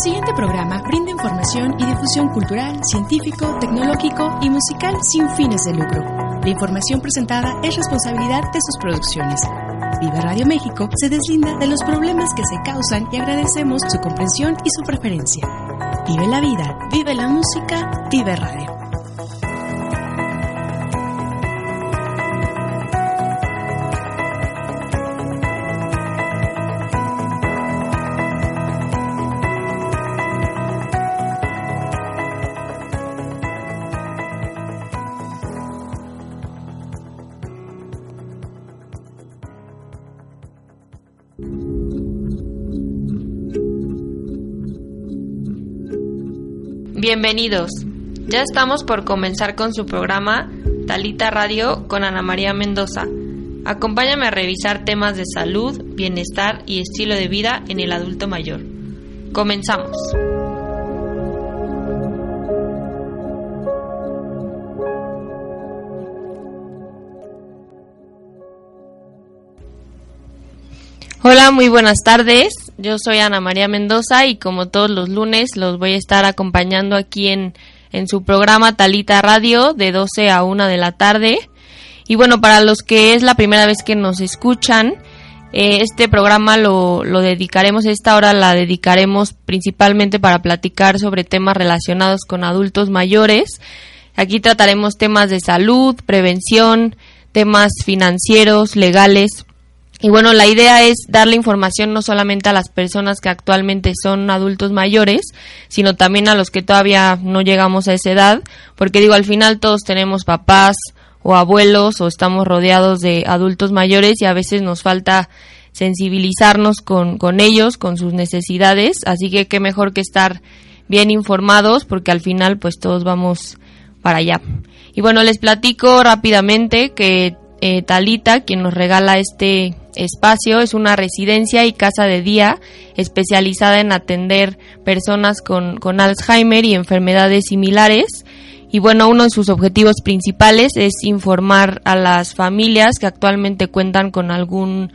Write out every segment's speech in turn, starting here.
Siguiente programa brinda información y difusión cultural, científico, tecnológico y musical sin fines de lucro. La información presentada es responsabilidad de sus producciones. Vive Radio México se deslinda de los problemas que se causan y agradecemos su comprensión y su preferencia. Vive la vida, vive la música, vive radio. Bienvenidos. Ya estamos por comenzar con su programa Talita Radio con Ana María Mendoza. Acompáñame a revisar temas de salud, bienestar y estilo de vida en el adulto mayor. Comenzamos. Hola, muy buenas tardes. Yo soy Ana María Mendoza y como todos los lunes los voy a estar acompañando aquí en, en su programa Talita Radio de 12 a 1 de la tarde. Y bueno, para los que es la primera vez que nos escuchan, eh, este programa lo, lo dedicaremos, esta hora la dedicaremos principalmente para platicar sobre temas relacionados con adultos mayores. Aquí trataremos temas de salud, prevención, temas financieros, legales, y bueno, la idea es darle información no solamente a las personas que actualmente son adultos mayores, sino también a los que todavía no llegamos a esa edad, porque digo, al final todos tenemos papás o abuelos o estamos rodeados de adultos mayores y a veces nos falta sensibilizarnos con, con ellos, con sus necesidades, así que qué mejor que estar bien informados porque al final pues todos vamos para allá. Y bueno, les platico rápidamente que eh, Talita, quien nos regala este espacio, es una residencia y casa de día especializada en atender personas con, con Alzheimer y enfermedades similares. Y bueno, uno de sus objetivos principales es informar a las familias que actualmente cuentan con algún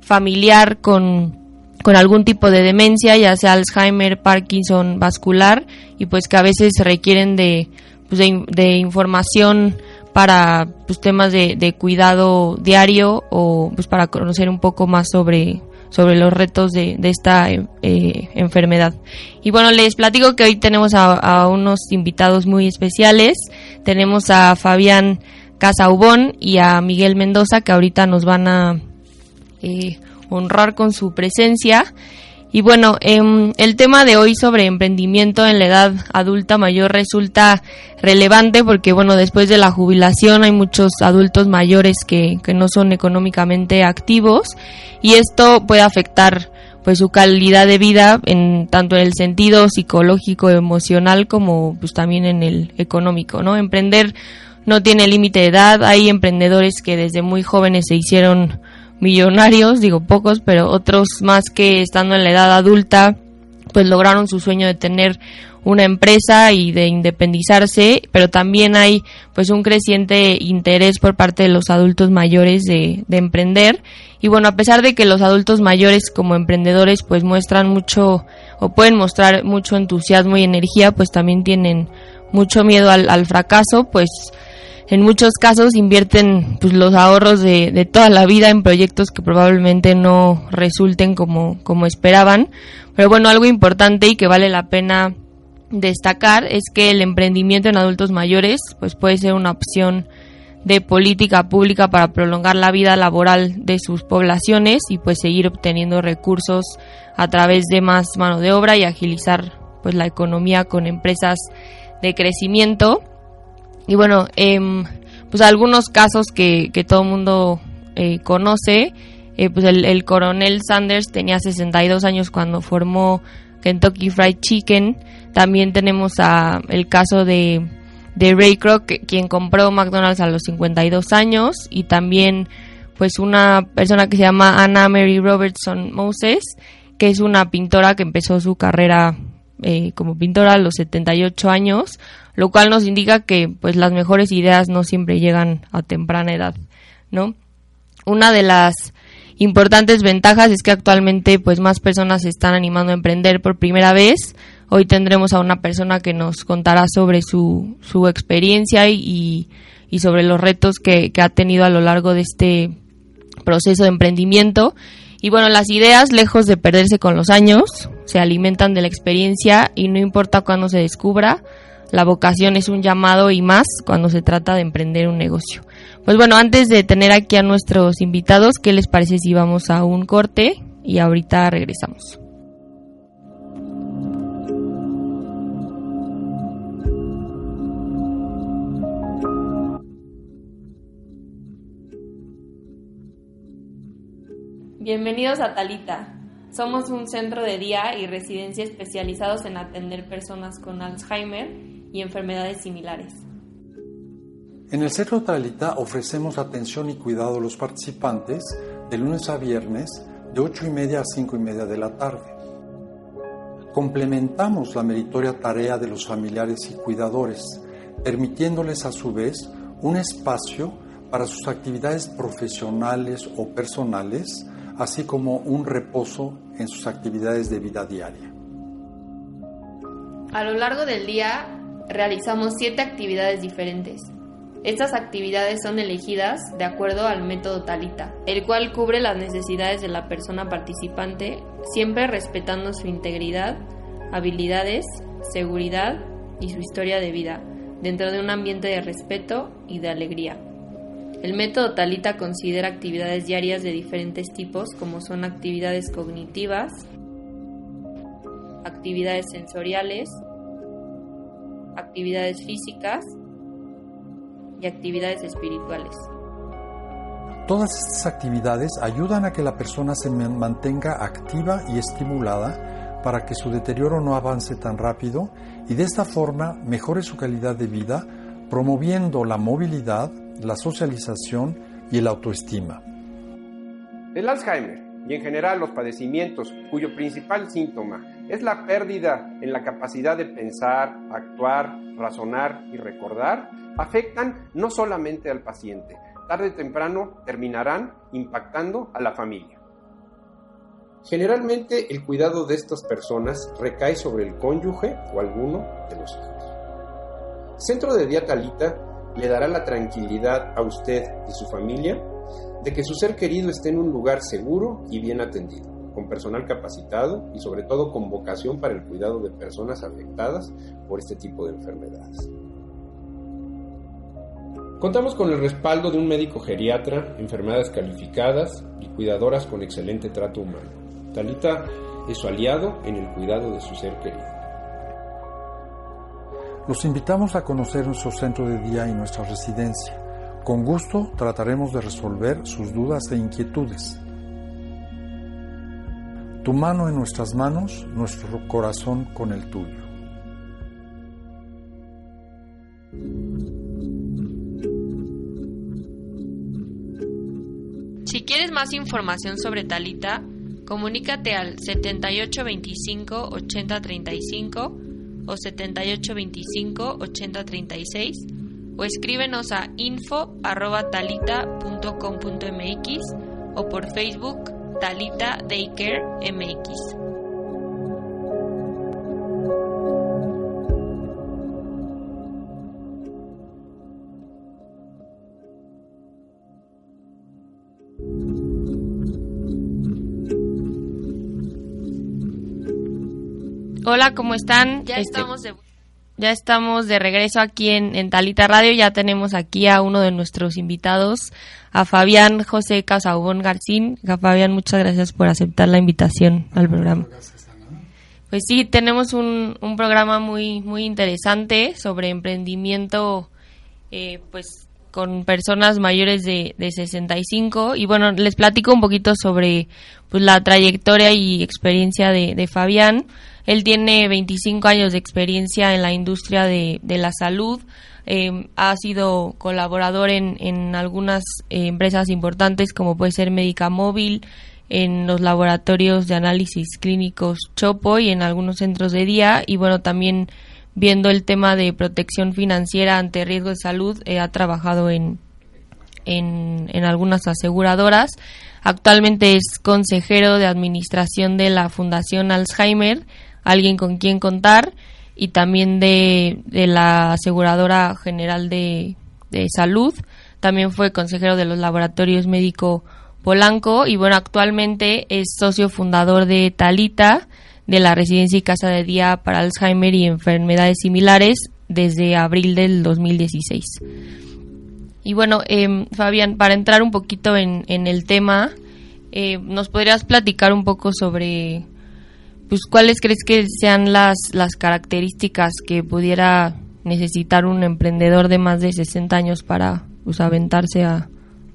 familiar con, con algún tipo de demencia, ya sea Alzheimer, Parkinson, vascular, y pues que a veces requieren de, pues de, de información para pues, temas de, cuidado diario o pues para conocer un poco más sobre sobre los retos de, esta eh, enfermedad. Y bueno, les platico que hoy tenemos a, a, unos invitados muy especiales. Tenemos a Fabián Casaubón y a Miguel Mendoza que ahorita nos van a eh, honrar con su presencia. Y bueno, eh, el tema de hoy sobre emprendimiento en la edad adulta mayor resulta relevante porque, bueno, después de la jubilación hay muchos adultos mayores que, que no son económicamente activos y esto puede afectar pues su calidad de vida en tanto en el sentido psicológico emocional como pues también en el económico no emprender no tiene límite de edad. Hay emprendedores que desde muy jóvenes se hicieron millonarios, digo pocos, pero otros más que estando en la edad adulta, pues lograron su sueño de tener una empresa y de independizarse, pero también hay pues un creciente interés por parte de los adultos mayores de, de emprender. Y bueno, a pesar de que los adultos mayores como emprendedores pues muestran mucho o pueden mostrar mucho entusiasmo y energía, pues también tienen mucho miedo al, al fracaso, pues en muchos casos invierten pues, los ahorros de, de, toda la vida en proyectos que probablemente no resulten como, como esperaban. Pero bueno, algo importante y que vale la pena destacar es que el emprendimiento en adultos mayores pues puede ser una opción de política pública para prolongar la vida laboral de sus poblaciones y pues seguir obteniendo recursos a través de más mano de obra y agilizar pues la economía con empresas de crecimiento y bueno, eh, pues algunos casos que, que todo el mundo eh, conoce, eh, pues el, coronel Sanders tenía 62 años cuando formó Kentucky Fried Chicken. También tenemos a el caso de, de Ray Kroc, quien compró McDonald's a los 52 años, y también pues una persona que se llama Anna Mary Robertson Moses, que es una pintora que empezó su carrera eh, como pintora a los 78 años, lo cual nos indica que pues las mejores ideas no siempre llegan a temprana edad, ¿no? Una de las importantes ventajas es que actualmente pues más personas se están animando a emprender por primera vez. Hoy tendremos a una persona que nos contará sobre su, su experiencia y, y sobre los retos que, que ha tenido a lo largo de este proceso de emprendimiento. Y bueno, las ideas, lejos de perderse con los años, se alimentan de la experiencia y no importa cuándo se descubra, la vocación es un llamado y más cuando se trata de emprender un negocio. Pues bueno, antes de tener aquí a nuestros invitados, ¿qué les parece si vamos a un corte y ahorita regresamos? Bienvenidos a Talita. Somos un centro de día y residencia especializados en atender personas con Alzheimer y enfermedades similares. En el Centro Talita ofrecemos atención y cuidado a los participantes de lunes a viernes de 8 y media a 5 y media de la tarde. Complementamos la meritoria tarea de los familiares y cuidadores, permitiéndoles a su vez un espacio para sus actividades profesionales o personales así como un reposo en sus actividades de vida diaria. A lo largo del día realizamos siete actividades diferentes. Estas actividades son elegidas de acuerdo al método Talita, el cual cubre las necesidades de la persona participante, siempre respetando su integridad, habilidades, seguridad y su historia de vida, dentro de un ambiente de respeto y de alegría. El método Talita considera actividades diarias de diferentes tipos como son actividades cognitivas, actividades sensoriales, actividades físicas y actividades espirituales. Todas estas actividades ayudan a que la persona se mantenga activa y estimulada para que su deterioro no avance tan rápido y de esta forma mejore su calidad de vida, promoviendo la movilidad, la socialización y el autoestima. El Alzheimer y en general los padecimientos cuyo principal síntoma es la pérdida en la capacidad de pensar, actuar, razonar y recordar, afectan no solamente al paciente, tarde o temprano terminarán impactando a la familia. Generalmente el cuidado de estas personas recae sobre el cónyuge o alguno de los hijos. Centro de Día Talita le dará la tranquilidad a usted y su familia de que su ser querido esté en un lugar seguro y bien atendido, con personal capacitado y sobre todo con vocación para el cuidado de personas afectadas por este tipo de enfermedades. Contamos con el respaldo de un médico geriatra, enfermedades calificadas y cuidadoras con excelente trato humano. Talita es su aliado en el cuidado de su ser querido. Los invitamos a conocer nuestro centro de día y nuestra residencia. Con gusto trataremos de resolver sus dudas e inquietudes. Tu mano en nuestras manos, nuestro corazón con el tuyo. Si quieres más información sobre Talita, comunícate al 7825 8035 o 7825 8036 o escríbenos a info@talita.com.mx o por Facebook Talita Daycare MX. Hola, ¿cómo están? Ya este, estamos de ya estamos de regreso aquí en, Talita Radio. Ya tenemos aquí a uno de nuestros invitados, a Fabián José Casabón Garcín. Fabián, muchas gracias por aceptar la invitación al programa. Pues sí, tenemos un, programa muy, muy interesante sobre emprendimiento, eh, pues con personas mayores de, de 65 y bueno, les platico un poquito sobre pues, la trayectoria y experiencia de, Fabián. Él tiene 25 años de experiencia en la industria de, de la salud, eh, ha sido colaborador en, en algunas eh, empresas importantes como puede ser Médica Móvil, en los laboratorios de análisis clínicos Chopo y en algunos centros de día. Y bueno también viendo el tema de protección financiera ante riesgo de salud eh, ha trabajado en, en, en algunas aseguradoras. Actualmente es consejero de administración de la Fundación Alzheimer alguien con quien contar y también de, de la aseguradora general de, de salud. También fue consejero de los laboratorios médico Polanco y bueno, actualmente es socio fundador de Talita, de la residencia y casa de día para Alzheimer y enfermedades similares desde abril del 2016. Y bueno, eh, Fabián, para entrar un poquito en, en el tema, eh, ¿nos podrías platicar un poco sobre pues cuáles crees que sean las, las características que pudiera necesitar un emprendedor de más de 60 años para pues, aventarse a,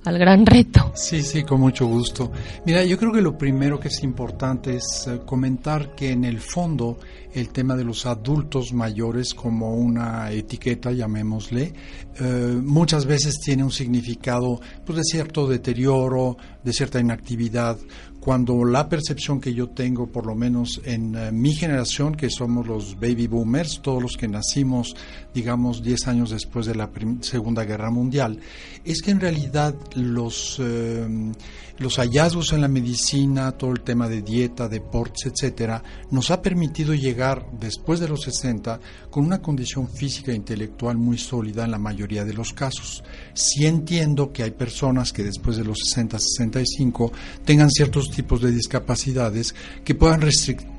al gran reto. Sí, sí, con mucho gusto. Mira, yo creo que lo primero que es importante es eh, comentar que en el fondo el tema de los adultos mayores como una etiqueta, llamémosle, eh, muchas veces tiene un significado pues, de cierto deterioro, de cierta inactividad, cuando la percepción que yo tengo, por lo menos en uh, mi generación, que somos los baby boomers, todos los que nacimos, digamos, 10 años después de la Segunda Guerra Mundial, es que en realidad los, uh, los hallazgos en la medicina, todo el tema de dieta, deportes, etcétera, nos ha permitido llegar después de los 60 con una condición física e intelectual muy sólida en la mayoría de los casos. Sí entiendo que hay personas que después de los 60, 65 tengan ciertos tipos de discapacidades que puedan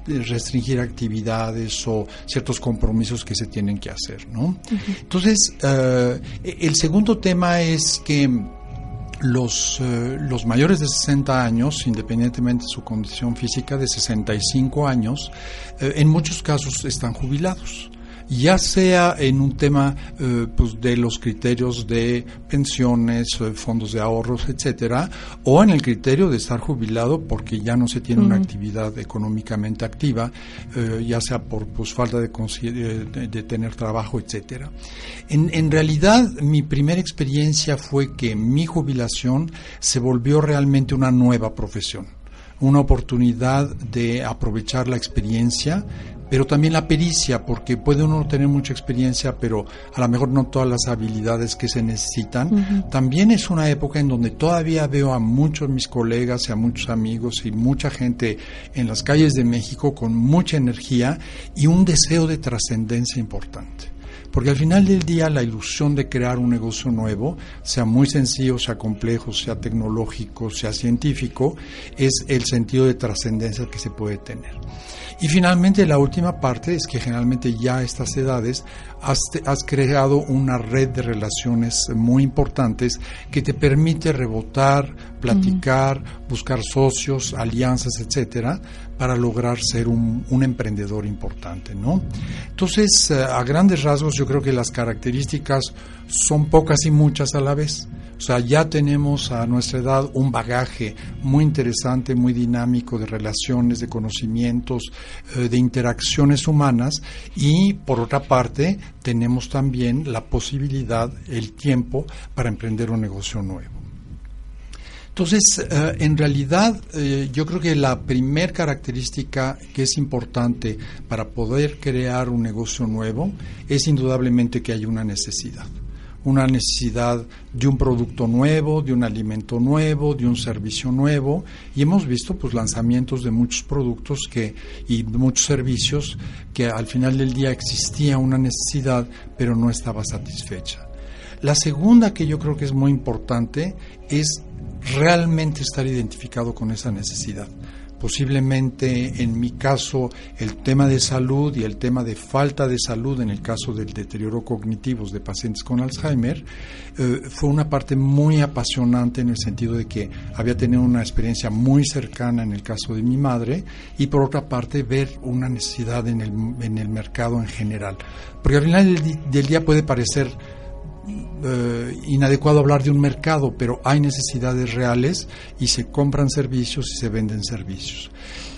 restringir actividades o ciertos compromisos que se tienen que hacer, ¿no? Uh -huh. Entonces, uh, el segundo tema es que los, uh, los mayores de 60 años, independientemente de su condición física, de 65 años, eh, en muchos casos están jubilados ya sea en un tema eh, pues de los criterios de pensiones, eh, fondos de ahorros, etcétera, o en el criterio de estar jubilado porque ya no se tiene uh -huh. una actividad económicamente activa, eh, ya sea por pues, falta de, de, de tener trabajo, etcétera. En, en realidad, mi primera experiencia fue que mi jubilación se volvió realmente una nueva profesión una oportunidad de aprovechar la experiencia, pero también la pericia, porque puede uno tener mucha experiencia, pero a lo mejor no todas las habilidades que se necesitan. Uh -huh. También es una época en donde todavía veo a muchos mis colegas y a muchos amigos y mucha gente en las calles de México con mucha energía y un deseo de trascendencia importante. Porque al final del día la ilusión de crear un negocio nuevo, sea muy sencillo, sea complejo, sea tecnológico, sea científico, es el sentido de trascendencia que se puede tener. Y finalmente la última parte es que generalmente ya a estas edades has, has, creado una red de relaciones muy importantes que te permite rebotar, platicar, uh -huh. buscar socios, alianzas, etcétera, para lograr ser un, emprendedor importante, ¿no? Entonces, eh, a grandes rasgos, yo creo que las características son pocas y muchas a la vez. O sea, ya tenemos a nuestra edad un bagaje muy interesante, muy dinámico de relaciones, de conocimientos, eh, de interacciones humanas y por otra parte tenemos también la posibilidad, el tiempo para emprender un negocio nuevo. Entonces, eh, en realidad, eh, yo creo que la primer característica que es importante para poder crear un negocio nuevo es indudablemente que hay una necesidad una necesidad de un producto nuevo, de un alimento nuevo, de un servicio nuevo y hemos visto pues lanzamientos de muchos productos que y muchos servicios que al final del día existía una necesidad pero no estaba satisfecha. La segunda que yo creo que es muy importante es realmente estar identificado con esa necesidad. Posiblemente en mi caso el tema de salud y el tema de falta de salud en el caso del deterioro cognitivo de pacientes con Alzheimer eh, fue una parte muy apasionante en el sentido de que había tenido una experiencia muy cercana en el caso de mi madre y por otra parte ver una necesidad en el, en el mercado en general. Porque al final del, del día puede parecer eh, inadecuado hablar de un mercado, pero hay necesidades reales y se compran servicios y se venden servicios.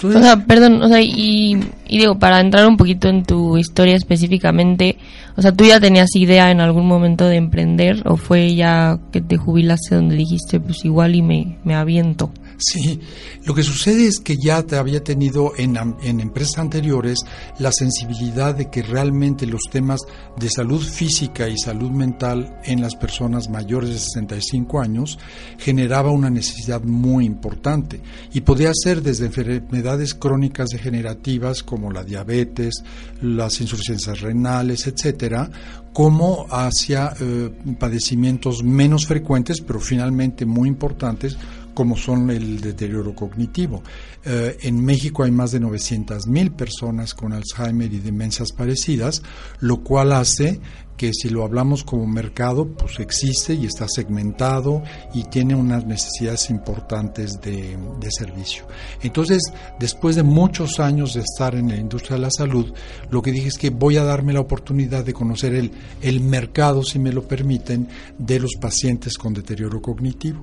o sea, perdón, o sea, y, y, digo, para entrar un poquito en tu historia específicamente, o sea, ¿tú ya tenías idea en algún momento de emprender o fue ya que te jubilaste donde dijiste, pues igual y me, me aviento? Sí, lo que sucede es que ya te había tenido en, en, empresas anteriores la sensibilidad de que realmente los temas de salud física y salud mental en las personas mayores de 65 años generaba una necesidad muy importante. Y podía ser desde enfermedades crónicas degenerativas como la diabetes, las insuficiencias renales, etcétera, como hacia eh, padecimientos menos frecuentes, pero finalmente muy importantes, como son el deterioro cognitivo. Eh, en México hay más de 900 mil personas con Alzheimer y demencias parecidas, lo cual hace que si lo hablamos como mercado, pues existe y está segmentado y tiene unas necesidades importantes de, de, servicio. Entonces, después de muchos años de estar en la industria de la salud, lo que dije es que voy a darme la oportunidad de conocer el, el mercado, si me lo permiten, de los pacientes con deterioro cognitivo.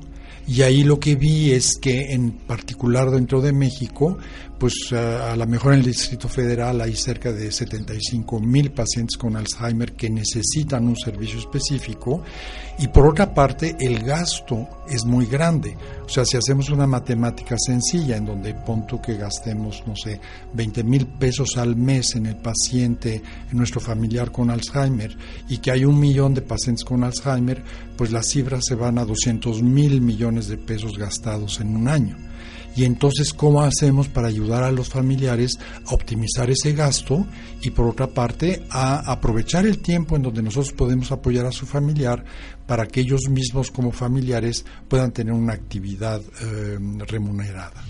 Y ahí lo que vi es que en particular dentro de México, pues a, lo mejor en el Distrito Federal hay cerca de 75 mil pacientes con Alzheimer que necesitan un servicio específico y por otra parte el gasto es muy grande. O sea, si hacemos una matemática sencilla en donde punto que gastemos, no sé, 20 mil pesos al mes en el paciente, en nuestro familiar con Alzheimer y que hay un millón de pacientes con Alzheimer, pues las cifras se van a 200 mil millones de pesos gastados en un año. Y entonces, ¿cómo hacemos para ayudar a los familiares a optimizar ese gasto y por otra parte a aprovechar el tiempo en donde nosotros podemos apoyar a su familiar para que ellos mismos como familiares puedan tener una actividad eh, remunerada?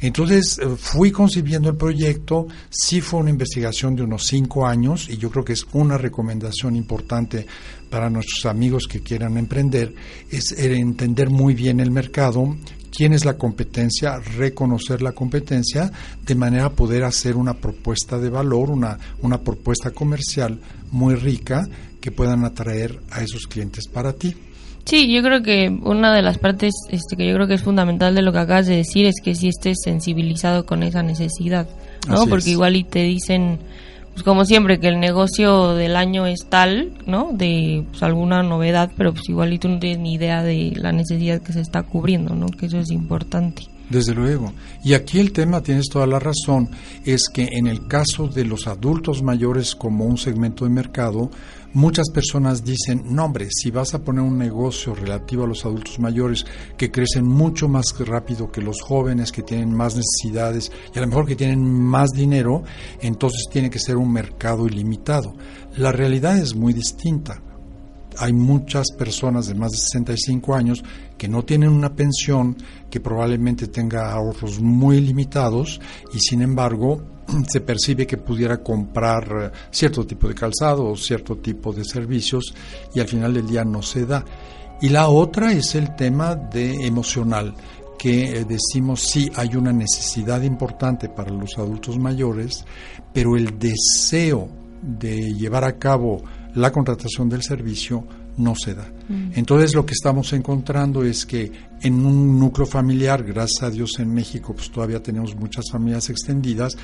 Entonces eh, fui concibiendo el proyecto, sí fue una investigación de unos cinco años y yo creo que es una recomendación importante para nuestros amigos que quieran emprender, es entender muy bien el mercado, quién es la competencia, reconocer la competencia, de manera a poder hacer una propuesta de valor, una, una propuesta comercial muy rica que puedan atraer a esos clientes para ti. Sí, yo creo que una de las partes este, que yo creo que es fundamental de lo que acabas de decir es que si estés sensibilizado con esa necesidad, ¿no? Porque igual y te dicen, pues como siempre, que el negocio del año es tal, ¿no? De pues, alguna novedad, pero pues igual y tú no tienes ni idea de la necesidad que se está cubriendo, ¿no? Que eso es importante. Desde luego. Y aquí el tema, tienes toda la razón, es que en el caso de los adultos mayores como un segmento de mercado, Muchas personas dicen, no hombre, si vas a poner un negocio relativo a los adultos mayores que crecen mucho más rápido que los jóvenes, que tienen más necesidades y a lo mejor que tienen más dinero, entonces tiene que ser un mercado ilimitado. La realidad es muy distinta hay muchas personas de más de 65 años que no tienen una pensión, que probablemente tenga ahorros muy limitados y sin embargo se percibe que pudiera comprar eh, cierto tipo de calzado o cierto tipo de servicios y al final del día no se da. Y la otra es el tema de emocional que eh, decimos sí hay una necesidad importante para los adultos mayores, pero el deseo de llevar a cabo la contratación del servicio no se da. Mm. Entonces lo que estamos encontrando es que en un núcleo familiar, gracias a Dios en México, pues todavía tenemos muchas familias extendidas,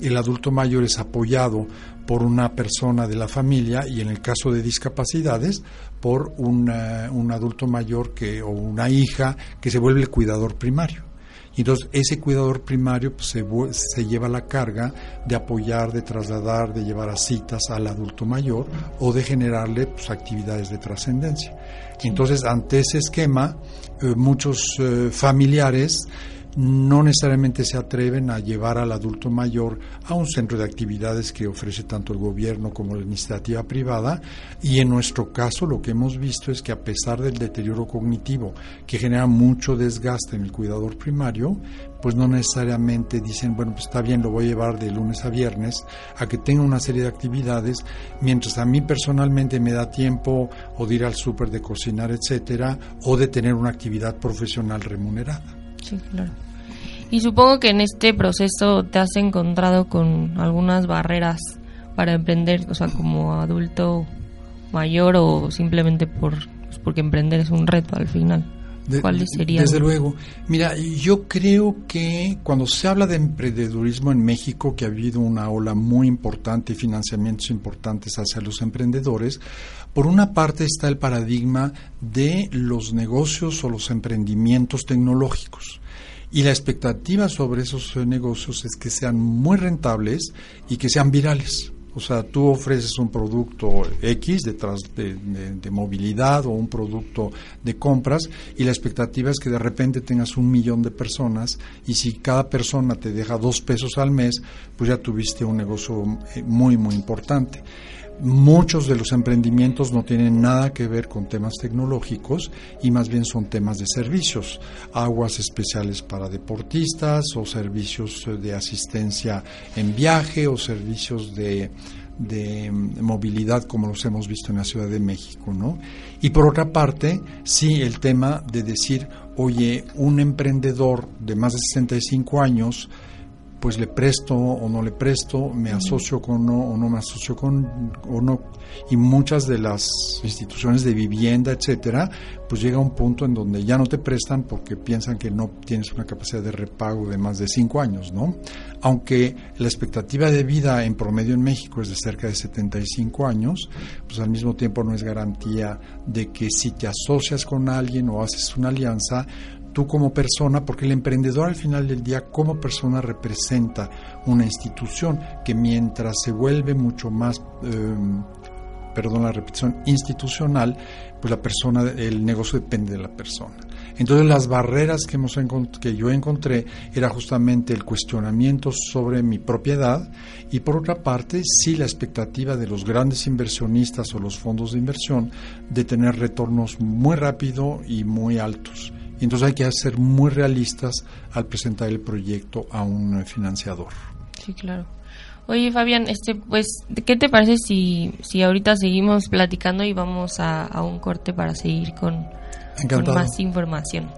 el adulto mayor es apoyado por una persona de la familia y en el caso de discapacidades por un adulto mayor que, o una hija que se vuelve el cuidador primario. Y entonces ese cuidador primario pues, se, se, lleva la carga de apoyar, de trasladar, de llevar a citas al adulto mayor o de generarle pues, actividades de trascendencia. Entonces, ante ese esquema, eh, muchos eh, familiares no necesariamente se atreven a llevar al adulto mayor a un centro de actividades que ofrece tanto el gobierno como la iniciativa privada y en nuestro caso lo que hemos visto es que a pesar del deterioro cognitivo que genera mucho desgaste en el cuidador primario, pues no necesariamente dicen, bueno, pues está bien, lo voy a llevar de lunes a viernes a que tenga una serie de actividades, mientras a mí personalmente me da tiempo o de ir al súper, de cocinar, etcétera, o de tener una actividad profesional remunerada. Sí, claro. Y supongo que en este proceso te has encontrado con algunas barreras para emprender, o sea, como adulto mayor o simplemente por pues porque emprender es un reto al final. ¿Cuáles serían? Desde luego. Mira, yo creo que cuando se habla de emprendedurismo en México, que ha habido una ola muy importante y financiamientos importantes hacia los emprendedores, por una parte está el paradigma de los negocios o los emprendimientos tecnológicos. Y la expectativa sobre esos negocios es que sean muy rentables y que sean virales. O sea, tú ofreces un producto X detrás de, de, movilidad o un producto de compras y la expectativa es que de repente tengas un millón de personas y si cada persona te deja dos pesos al mes, pues ya tuviste un negocio eh, muy, muy importante. Muchos de los emprendimientos no tienen nada que ver con temas tecnológicos y más bien son temas de servicios, aguas especiales para deportistas o servicios de asistencia en viaje o servicios de, movilidad como los hemos visto en la Ciudad de México, ¿no? Y por otra parte, sí el tema de decir, oye, un emprendedor de más de 65 años pues le presto o no le presto, me asocio con uno o no me asocio con uno y muchas de las instituciones de vivienda, etcétera, pues llega un punto en donde ya no te prestan porque piensan que no tienes una capacidad de repago de más de cinco años, ¿no? Aunque la expectativa de vida en promedio en México es de cerca de 75 años, pues al mismo tiempo no es garantía de que si te asocias con alguien o haces una alianza, tú como persona, porque el emprendedor al final del día como persona representa una institución que mientras se vuelve mucho más, em, perdón la repetición, institucional, pues la persona, el negocio depende de la persona. Entonces las barreras que, hemos que yo encontré era justamente el cuestionamiento sobre mi propiedad y por otra parte sí la expectativa de los grandes inversionistas o los fondos de inversión de tener retornos muy rápido y muy altos. Y entonces hay que ser muy realistas al presentar el proyecto a un financiador. Sí, claro. Oye, Fabián, este, pues, ¿qué te parece si, si ahorita seguimos platicando y vamos a, a un corte para seguir con, con más información?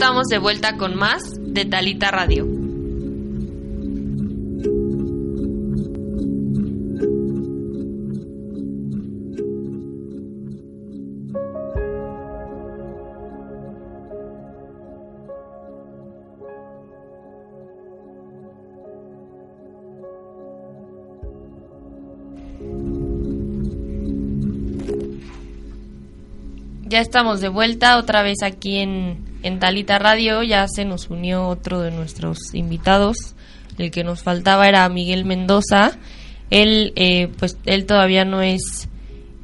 estamos de vuelta con más de Talita Radio. ya estamos de vuelta otra vez aquí en en Talita Radio. Ya se nos unió otro de nuestros invitados. El que nos faltaba era Miguel Mendoza. Él, eh, pues, él todavía no es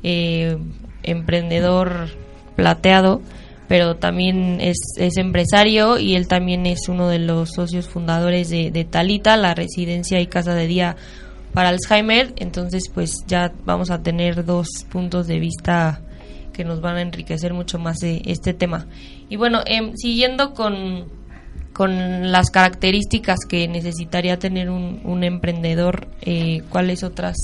eh, emprendedor plateado, pero también es, es, empresario y él también es uno de los socios fundadores de, de Talita, la residencia y casa de día para Alzheimer. Entonces, pues ya vamos a tener dos puntos de vista que nos van a enriquecer mucho más de este tema. Y bueno, eh, siguiendo con, con las características que necesitaría tener un, un emprendedor, eh, ¿cuáles otras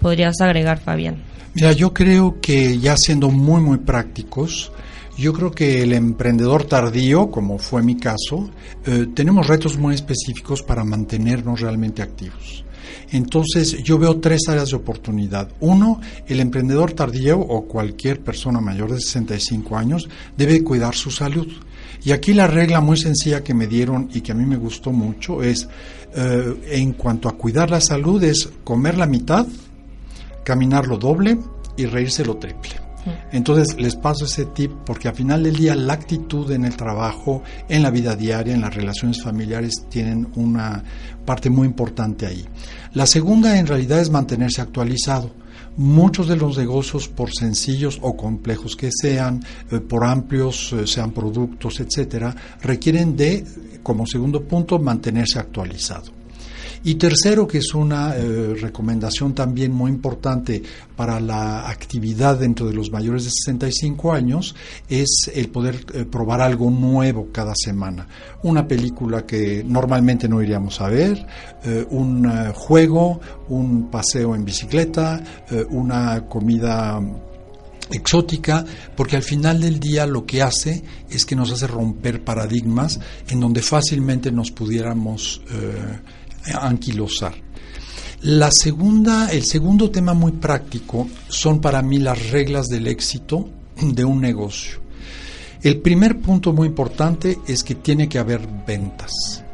podrías agregar, Fabián? Mira, yo creo que ya siendo muy, muy prácticos, yo creo que el emprendedor tardío, como fue mi caso, eh, tenemos retos muy específicos para mantenernos realmente activos. Entonces yo veo tres áreas de oportunidad. Uno, el emprendedor tardío o cualquier persona mayor de 65 años debe cuidar su salud. Y aquí la regla muy sencilla que me dieron y que a mí me gustó mucho es, eh, en cuanto a cuidar la salud, es comer la mitad, caminar lo doble y reírse lo triple. Entonces les paso ese tip porque al final del día la actitud en el trabajo, en la vida diaria, en las relaciones familiares tienen una parte muy importante ahí. La segunda en realidad es mantenerse actualizado. Muchos de los negocios, por sencillos o complejos que sean, eh, por amplios eh, sean productos, etcétera, requieren de, como segundo punto, mantenerse actualizado. Y tercero, que es una eh, recomendación también muy importante para la actividad dentro de los mayores de 65 años, es el poder eh, probar algo nuevo cada semana. Una película que normalmente no iríamos a ver, eh, un juego, un paseo en bicicleta, una comida exótica, porque al final del día lo que hace es que nos hace romper paradigmas en donde fácilmente nos pudiéramos anquilosar. La segunda, el segundo tema muy práctico son para mí las reglas del éxito de un negocio. El primer punto muy importante es que tiene que haber ventas.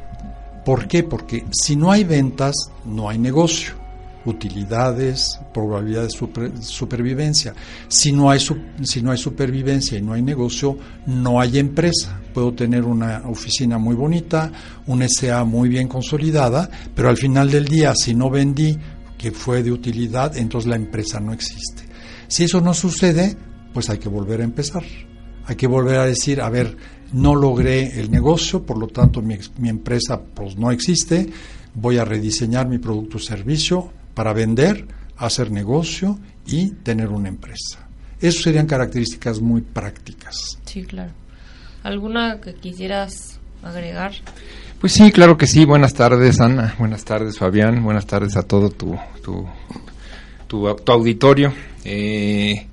¿Por qué? Porque si no hay ventas, no hay negocio utilidades, probabilidad de supervivencia. Si no, hay si no hay supervivencia y no hay negocio, no hay empresa. Puedo tener una oficina muy bonita, una SA muy bien consolidada, pero al final del día, si no vendí que fue de utilidad, entonces la empresa no existe. Si eso no sucede, pues hay que volver a empezar. Hay que volver a decir, a ver, no logré el negocio, por lo tanto mi, mi empresa pues no existe, voy a rediseñar mi producto o servicio, para vender, hacer negocio y tener una empresa. Esas serían características muy prácticas. Sí, claro. ¿Alguna que quisieras agregar? Pues sí, claro que sí. Buenas tardes, Ana. Buenas tardes, Fabián. Buenas tardes a todo tu, tu, tu, auditorio. Eh,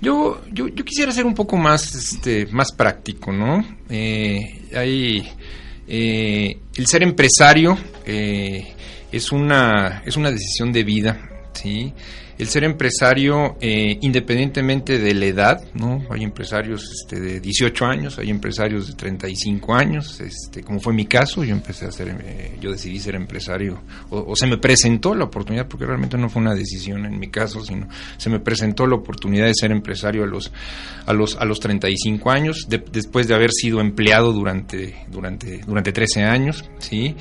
yo, yo, yo, quisiera ser un poco más, este, más práctico, ¿no? Eh, hay, eh, el ser empresario es una, es una decisión de vida, ¿sí? El ser empresario, eh, independientemente de la edad, ¿no? Hay empresarios este, de 18 años, hay empresarios de 35 años, este, como fue mi caso, yo empecé a ser, eh, yo decidí ser empresario, o, se me presentó la oportunidad, porque realmente no fue una decisión en mi caso, sino se me presentó la oportunidad de ser empresario a los, a los, a los 35 años, después de haber sido empleado durante, durante, durante 13 años, ¿sí?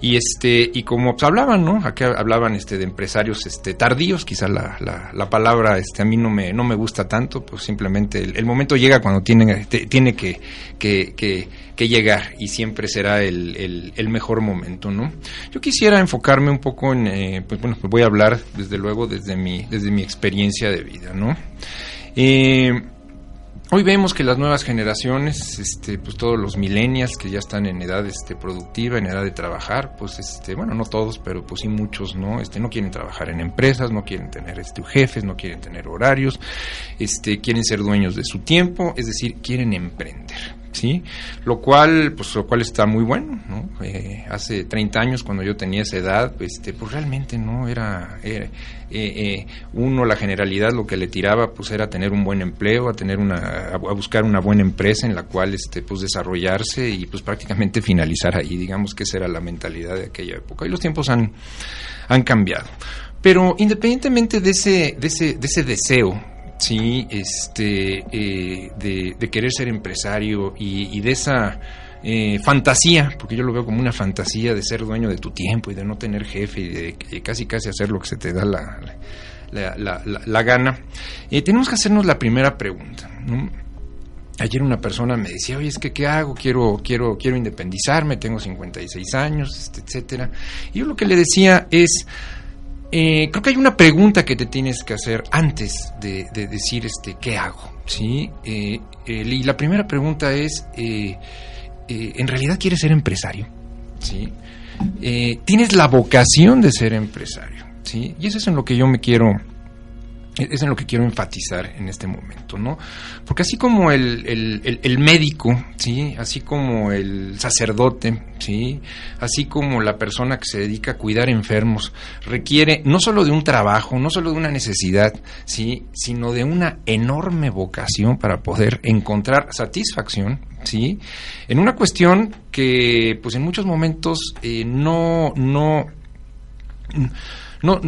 Y este, y como pues, hablaban, ¿no? Aquí hablaban este, de empresarios este, tardíos, quizás la, la, palabra este, a mí no me, no me gusta tanto, pues simplemente el, momento llega cuando tiene, tiene que, que, que, llegar y siempre será el, el, mejor momento, ¿no? Yo quisiera enfocarme un poco en, eh, pues bueno, voy a hablar desde luego desde mi, desde mi experiencia de vida, ¿no? Eh, Hoy vemos que las nuevas generaciones, este, pues todos los millennials que ya están en edad este, productiva, en edad de trabajar, pues este, bueno, no todos, pero pues sí muchos, ¿no? Este, no quieren trabajar en empresas, no quieren tener este, jefes, no quieren tener horarios, este, quieren ser dueños de su tiempo, es decir, quieren emprender. ¿Sí? Lo cual, pues, lo cual está muy bueno, ¿no? Eh, hace 30 años, cuando yo tenía esa edad, este, pues realmente no era, eh, eh, uno, la generalidad, lo que le tiraba, pues era tener un buen empleo, a tener una, a buscar una buena empresa en la cual, este, pues desarrollarse y pues prácticamente finalizar ahí, digamos que esa era la mentalidad de aquella época. Y los tiempos han, han cambiado. Pero independientemente de ese, de ese, de ese deseo sí, este, eh, de, querer ser empresario y, de esa eh, fantasía, porque yo lo veo como una fantasía de ser dueño de tu tiempo y de no tener jefe y de, casi casi hacer lo que se te da la, la, gana, eh, tenemos que hacernos la primera pregunta. Ayer una persona me decía, oye, es que ¿qué hago? Quiero, quiero, quiero independizarme, tengo 56 años, este, etcétera. Y yo lo que le decía es, eh, creo que hay una pregunta que te tienes que hacer antes de, decir este qué hago, ¿sí? Eh, y la primera pregunta es, eh, ¿en realidad quieres ser empresario? ¿Sí? ¿Tienes la vocación de ser empresario? ¿Sí? Y eso es en lo que yo me quiero es en lo que quiero enfatizar en este momento, ¿no? Porque así como el, el, médico, ¿sí? Así como el sacerdote, ¿sí? Así como la persona que se dedica a cuidar enfermos, requiere no solo de un trabajo, no solo de una necesidad, ¿sí? Sino de una enorme vocación para poder encontrar satisfacción, ¿sí? En una cuestión que, pues en muchos momentos eh, no, no no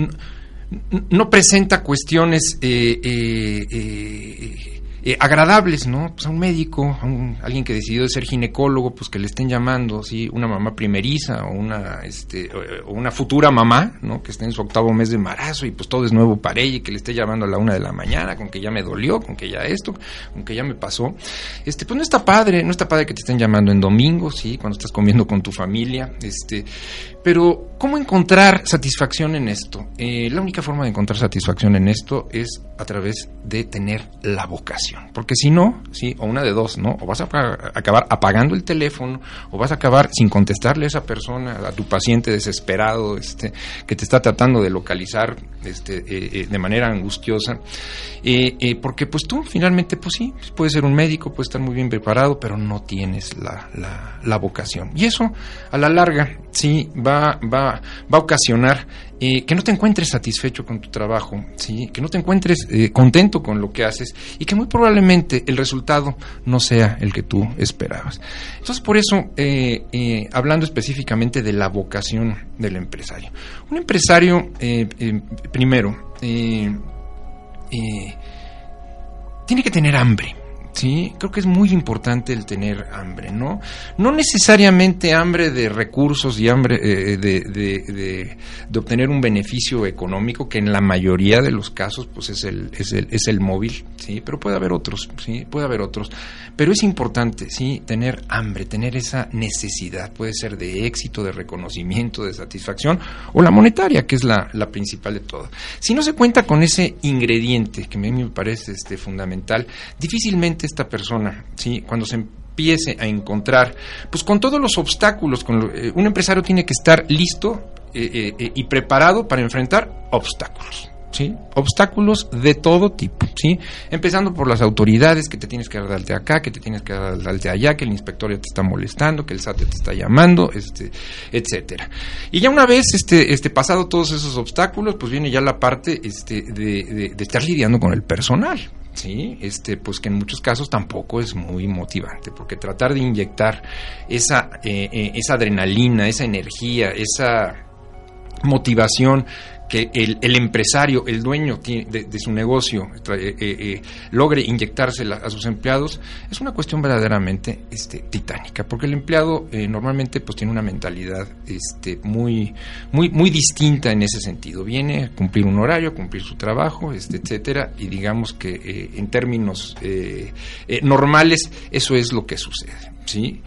presenta cuestiones eh, eh, eh, agradables, ¿no? Pues a un médico, a un, alguien que decidió ser ginecólogo, pues que le estén llamando, ¿sí? Una mamá primeriza o una, este, una futura mamá, ¿no? Que esté en su octavo mes de embarazo y pues todo es nuevo para ella y que le esté llamando a la una de la mañana con que ya me dolió, con que ya esto, con que ya me pasó. Este, pues no está padre, no está padre que te estén llamando en domingo, ¿sí? Cuando estás comiendo con tu familia, este, pero ¿cómo encontrar satisfacción en esto? Eh, la única forma de encontrar satisfacción en esto es a través de tener la vocación. Porque si no, sí, o una de dos, ¿no? O vas a acabar apagando el teléfono, o vas a acabar sin contestarle a esa persona, a tu paciente desesperado, este, que te está tratando de localizar, este, eh, eh, de manera angustiosa. Eh, porque pues tú finalmente, pues sí, puedes ser un médico, puedes estar muy bien preparado, pero no tienes la, la, vocación. Y eso, a la larga, sí, va, va, va a ocasionar que no te encuentres satisfecho con tu trabajo, ¿sí? que no te encuentres contento con lo que haces y que muy probablemente el resultado no sea el que tú esperabas. Entonces, por eso, hablando específicamente de la vocación del empresario. Un empresario, primero, tiene que tener hambre. ¿Sí? Creo que es muy importante el tener hambre, ¿no? No necesariamente hambre de recursos y hambre eh, de, de, de, obtener un beneficio económico, que en la mayoría de los casos pues es el, es el, es el móvil, ¿sí? Pero puede haber otros, ¿sí? Puede haber otros. Pero es importante, ¿sí? Tener hambre, tener esa necesidad, puede ser de éxito, de reconocimiento, de satisfacción, o la monetaria, que es la, la principal de todo. Si no se cuenta con ese ingrediente, que a mí me parece este, fundamental, difícilmente esta persona, ¿sí? cuando se empiece a encontrar, pues con todos los obstáculos, con eh, un empresario tiene que estar listo eh, eh, y preparado para enfrentar obstáculos. ¿Sí? Obstáculos de todo tipo, ¿sí? Empezando por las autoridades que te tienes que dar de acá, que te tienes que dar de allá, que el inspector ya te está molestando, que el SAT te está llamando, este, etcétera. Y ya una vez este, este pasado todos esos obstáculos, pues viene ya la parte este, de estar lidiando con el personal, Este, pues que en muchos casos tampoco es muy motivante, porque tratar de inyectar esa, eh, eh, esa adrenalina, esa energía, esa motivación que el, el empresario, el dueño de, su negocio eh, eh, eh, logre inyectársela a sus empleados, es una cuestión verdaderamente este, titánica, porque el empleado normalmente pues tiene una mentalidad este, muy, muy, muy distinta en ese sentido. Viene a cumplir un horario, a cumplir su trabajo, este, etcétera, y digamos que en términos normales eso es lo que sucede. ¿Sí?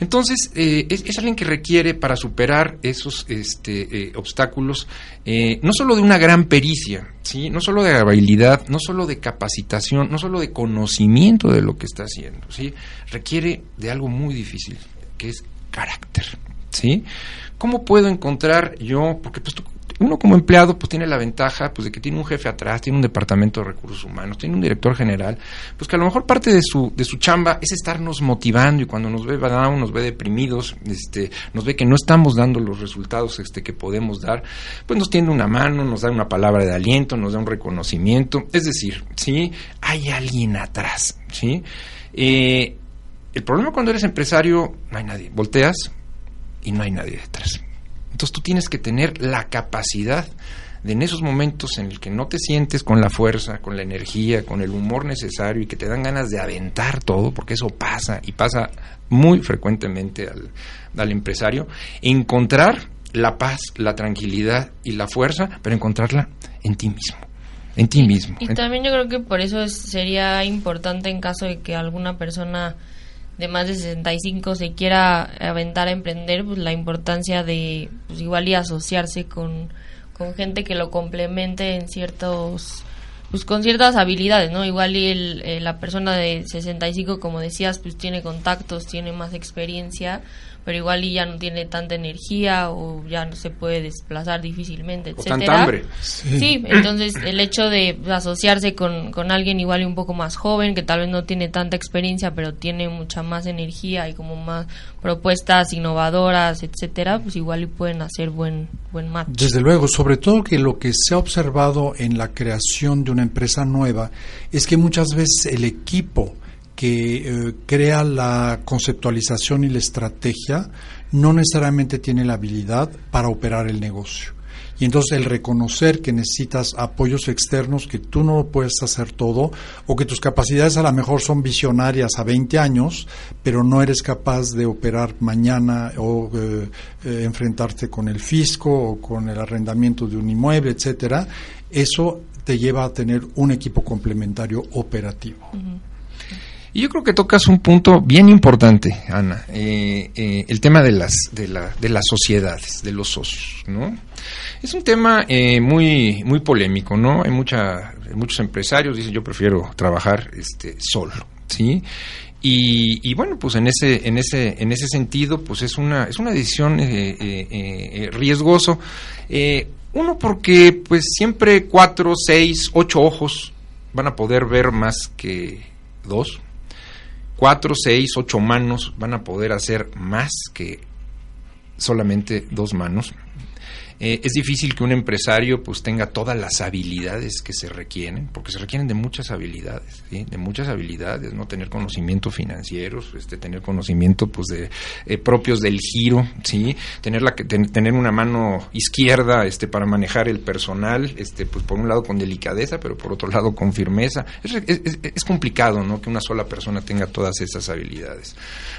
Entonces, eh, es, alguien que requiere para superar esos este, eh, obstáculos eh, no solo de una gran pericia, ¿sí? no solo de habilidad, no solo de capacitación, no solo de conocimiento de lo que está haciendo, ¿sí? requiere de algo muy difícil, que es carácter. ¿sí? ¿Cómo puedo encontrar yo, porque pues uno como empleado pues tiene la ventaja pues de que tiene un jefe atrás, tiene un departamento de recursos humanos, tiene un director general, pues que a lo mejor parte de su de su chamba es estarnos motivando y cuando nos ve down, nos ve deprimidos, este, nos ve que no estamos dando los resultados este que podemos dar, pues nos tiende una mano, nos da una palabra de aliento, nos da un reconocimiento, es decir, sí, hay alguien atrás, sí. Eh, el problema cuando eres empresario no hay nadie, volteas y no hay nadie detrás. Entonces tú tienes que tener la capacidad de en esos momentos en el que no te sientes con la fuerza, con la energía, con el humor necesario y que te dan ganas de aventar todo, porque eso pasa y pasa muy frecuentemente al, al empresario, encontrar la paz, la tranquilidad y la fuerza, pero encontrarla en ti mismo en ti mismo. Y también yo creo que por eso sería importante en caso de que alguna persona de más de 65 se quiera aventar a emprender, pues la importancia de pues igual y asociarse con, con gente que lo complemente en ciertos pues con ciertas habilidades, ¿no? Igual y el, eh, la persona de 65, como decías, pues tiene contactos, tiene más experiencia, pero igual y ya no tiene tanta energía o ya no se puede desplazar difícilmente, etcétera. tanta hambre. Sí. entonces el hecho de asociarse con, con alguien igual y un poco más joven, que tal vez no tiene tanta experiencia, pero tiene mucha más energía y como más propuestas innovadoras, etcétera, pues igual y pueden hacer buen buen match. Desde luego, sobre todo que lo que se ha observado en la creación de una empresa nueva es que muchas veces el equipo que eh, crea la conceptualización y la estrategia no necesariamente tiene la habilidad para operar el negocio. Y entonces el reconocer que necesitas apoyos externos, que tú no puedes hacer todo, o que tus capacidades a lo mejor son visionarias a 20 años, pero no eres capaz de operar mañana o eh, eh, enfrentarte con el fisco o con el arrendamiento de un inmueble, etcétera, eso te lleva a tener un equipo complementario operativo. Y yo creo que tocas un punto bien importante, Ana, eh, eh, el tema de las, de, la, de las sociedades, de los socios, ¿no? Es un tema eh, muy, muy polémico, ¿no? Hay mucha, muchos empresarios dicen yo prefiero trabajar este, solo, ¿sí? Y, y, bueno, pues en ese, en ese, en ese sentido, pues es una, es una decisión eh, riesgoso. uno porque pues siempre cuatro, seis, ocho ojos van a poder ver más que dos, cuatro, seis, ocho manos van a poder hacer más que solamente dos manos. Eh, es difícil que un empresario pues tenga todas las habilidades que se requieren, porque se requieren de muchas habilidades, de muchas habilidades, no tener conocimiento financieros, este, tener conocimiento pues de eh, propios del giro, sí, tener la tener una mano izquierda, este, para manejar el personal, este, pues por un lado con delicadeza, pero por otro lado con firmeza. Es, complicado, ¿no? Que una sola persona tenga todas esas habilidades,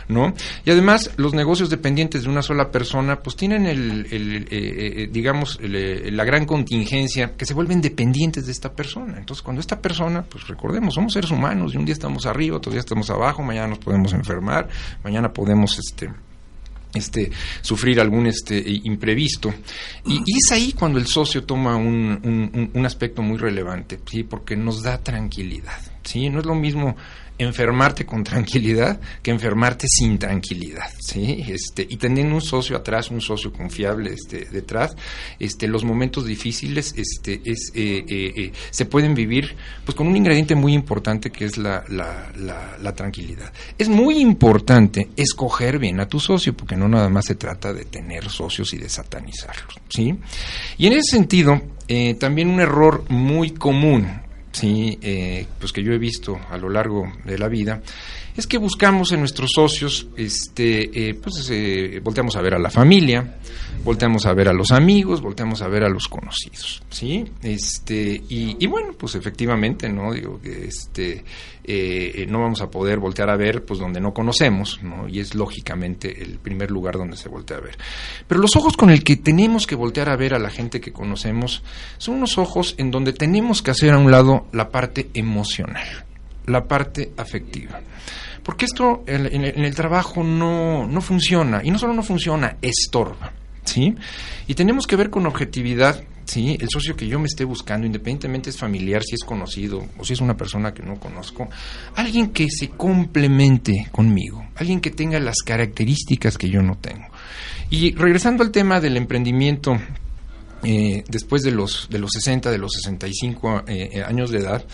¿no? Y además los negocios dependientes de una sola persona, pues tienen el, el eh, digamos, la gran contingencia, que se vuelven dependientes de esta persona. Entonces, cuando esta persona, pues recordemos, somos seres humanos y un día estamos arriba, otro día estamos abajo, mañana nos podemos enfermar, mañana podemos, este, este, sufrir algún este, imprevisto. Y, es ahí cuando el socio toma un, un, aspecto muy relevante, ¿sí? porque nos da tranquilidad. ¿sí? No es lo mismo enfermarte con tranquilidad que enfermarte sin tranquilidad, ¿sí? Este, y teniendo un socio atrás, un socio confiable este, detrás, este, los momentos difíciles este, es, eh, eh, eh, se pueden vivir pues con un ingrediente muy importante que es la, la, tranquilidad. Es muy importante escoger bien a tu socio, porque no nada más se trata de tener socios y de satanizarlos, ¿sí? Y en ese sentido, también un error muy común sí, eh, pues que yo he visto a lo largo de la vida, es que buscamos en nuestros socios, este, eh, pues eh, volteamos a ver a la familia, volteamos a ver a los amigos, volteamos a ver a los conocidos, ¿sí? Este, y, bueno, pues efectivamente, ¿no? Digo que este, eh, no vamos a poder voltear a ver, pues donde no conocemos, ¿no? Y es lógicamente el primer lugar donde se voltea a ver. Pero los ojos con el que tenemos que voltear a ver a la gente que conocemos son unos ojos en donde tenemos que hacer a un lado la parte emocional, la parte afectiva. Porque esto en, el trabajo no, no funciona, y no solo no funciona, estorba. ¿Sí? Y tenemos que ver con objetividad, ¿sí? El socio que yo me esté buscando, independientemente es familiar, si es conocido o si es una persona que no conozco, alguien que se complemente conmigo, alguien que tenga las características que yo no tengo. Y regresando al tema del emprendimiento eh, después de los, de los 60, de los 65 eh, eh, años de edad,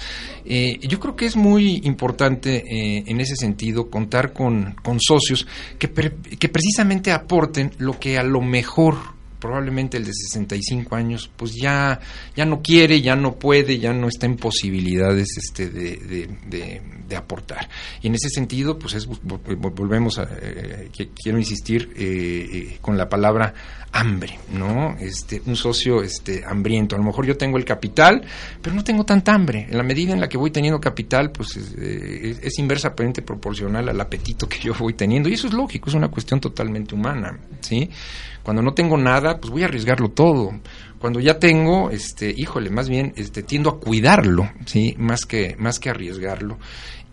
yo creo que es muy importante en ese sentido contar con, con socios que, que precisamente aporten lo que a lo mejor probablemente el de 65 años, pues ya, ya no quiere, ya no puede, ya no está en posibilidades este, de, aportar. Y en ese sentido, pues es, volvemos a, eh, quiero insistir eh, eh, con la palabra hambre, ¿no? Este, un socio este, hambriento. A lo mejor yo tengo el capital, pero no tengo tanta hambre. En la medida en la que voy teniendo capital, pues es, es inversamente proporcional al apetito que yo voy teniendo. Y eso es lógico, es una cuestión totalmente humana, ¿sí? Cuando no tengo nada, pues voy a arriesgarlo todo. Cuando ya tengo, este, híjole, más bien, este, tiendo a cuidarlo, sí, más que, más que arriesgarlo.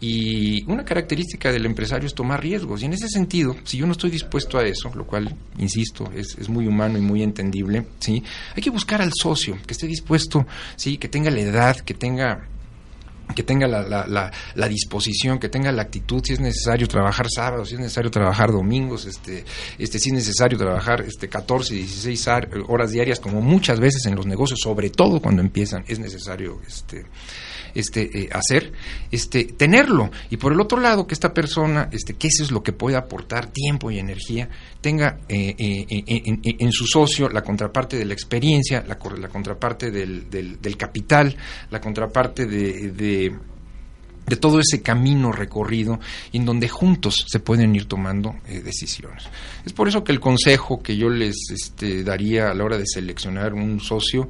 Y una característica del empresario es tomar riesgos. Y en ese sentido, si yo no estoy dispuesto a eso, lo cual, insisto, es, es, muy humano y muy entendible, ¿sí? hay que buscar al socio que esté dispuesto, ¿sí? que tenga la edad, que tenga que tenga la, la, la, disposición, que tenga la actitud, si es necesario trabajar sábados, si es necesario trabajar domingos, este, este, si es necesario trabajar este, 14, 16 horas diarias, como muchas veces en los negocios, sobre todo cuando empiezan, es necesario este, este, eh, hacer, este, tenerlo. Y por el otro lado, que esta persona, este, que eso es lo que puede aportar tiempo y energía, tenga eh, eh, en, su socio la contraparte de la experiencia, la, contraparte del, capital, la contraparte de de todo ese camino recorrido en donde juntos se pueden ir tomando decisiones. Es por eso que el consejo que yo les este, daría a la hora de seleccionar un socio